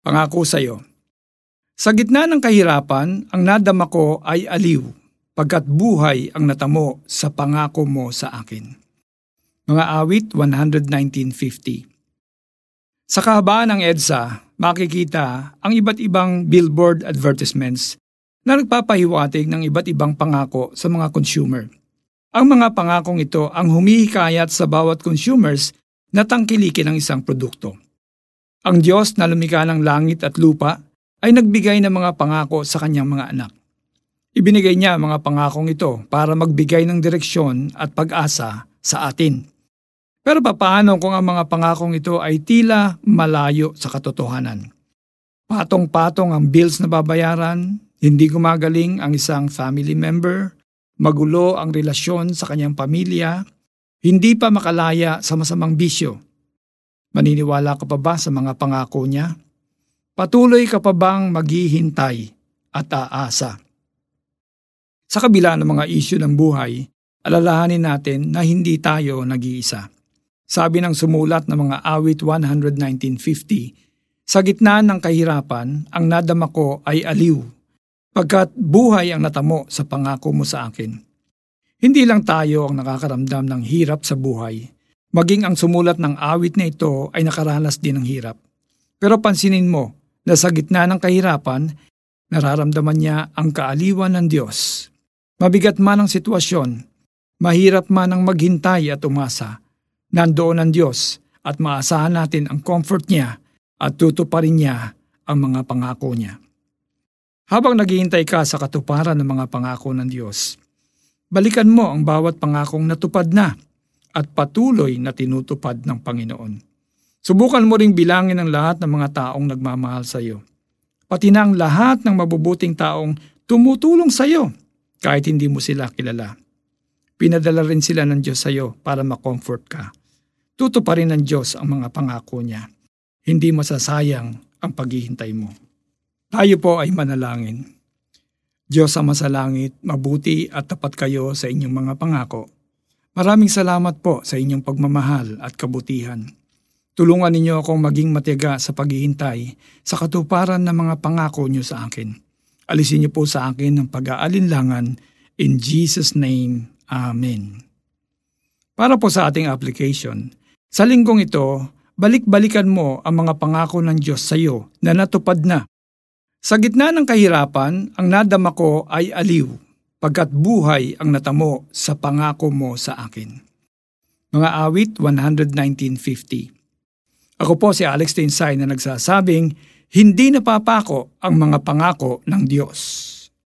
Pangako sa iyo. Sa gitna ng kahirapan, ang nadama ko ay aliw, pagkat buhay ang natamo sa pangako mo sa akin. Mga awit 119.50 Sa kahabaan ng EDSA, makikita ang iba't ibang billboard advertisements na nagpapahiwatig ng iba't ibang pangako sa mga consumer. Ang mga pangakong ito ang humihikayat sa bawat consumers na tangkilikin ang isang produkto. Ang Diyos na lumikha ng langit at lupa ay nagbigay ng mga pangako sa kanyang mga anak. Ibinigay niya ang mga pangakong ito para magbigay ng direksyon at pag-asa sa atin. Pero papaano kung ang mga pangakong ito ay tila malayo sa katotohanan? Patong-patong ang bills na babayaran, hindi gumagaling ang isang family member, magulo ang relasyon sa kanyang pamilya, hindi pa makalaya sa masamang bisyo. Maniniwala ka pa ba sa mga pangako niya? Patuloy ka pa bang maghihintay at aasa? Sa kabila ng mga isyu ng buhay, alalahanin natin na hindi tayo nag-iisa. Sabi ng sumulat ng mga awit 119.50, Sa gitna ng kahirapan, ang nadama ko ay aliw, pagkat buhay ang natamo sa pangako mo sa akin. Hindi lang tayo ang nakakaramdam ng hirap sa buhay, maging ang sumulat ng awit na ito ay nakaranas din ng hirap. Pero pansinin mo na sa gitna ng kahirapan, nararamdaman niya ang kaaliwan ng Diyos. Mabigat man ang sitwasyon, mahirap man ang maghintay at umasa, nandoon ang Diyos at maasahan natin ang comfort niya at tutuparin niya ang mga pangako niya. Habang naghihintay ka sa katuparan ng mga pangako ng Diyos, balikan mo ang bawat pangakong natupad na at patuloy na tinutupad ng Panginoon. Subukan mo ring bilangin ang lahat ng mga taong nagmamahal sa iyo. Pati na ang lahat ng mabubuting taong tumutulong sa iyo kahit hindi mo sila kilala. Pinadala rin sila ng Diyos sa iyo para makomfort ka. Tuto pa rin ng Diyos ang mga pangako niya. Hindi masasayang ang paghihintay mo. Tayo po ay manalangin. Diyos sa masalangit, mabuti at tapat kayo sa inyong mga pangako. Maraming salamat po sa inyong pagmamahal at kabutihan. Tulungan ninyo akong maging matiyaga sa paghihintay sa katuparan ng mga pangako niyo sa akin. Alisin niyo po sa akin ang pag-aalinlangan. In Jesus' name, Amen. Para po sa ating application, sa linggong ito, balik-balikan mo ang mga pangako ng Diyos sa iyo na natupad na. Sa gitna ng kahirapan, ang nadama ko ay aliw, pagkat buhay ang natamo sa pangako mo sa akin. Mga awit 119.50 ako po si Alex Tinsay na nagsasabing, hindi napapako ang mga pangako ng Diyos.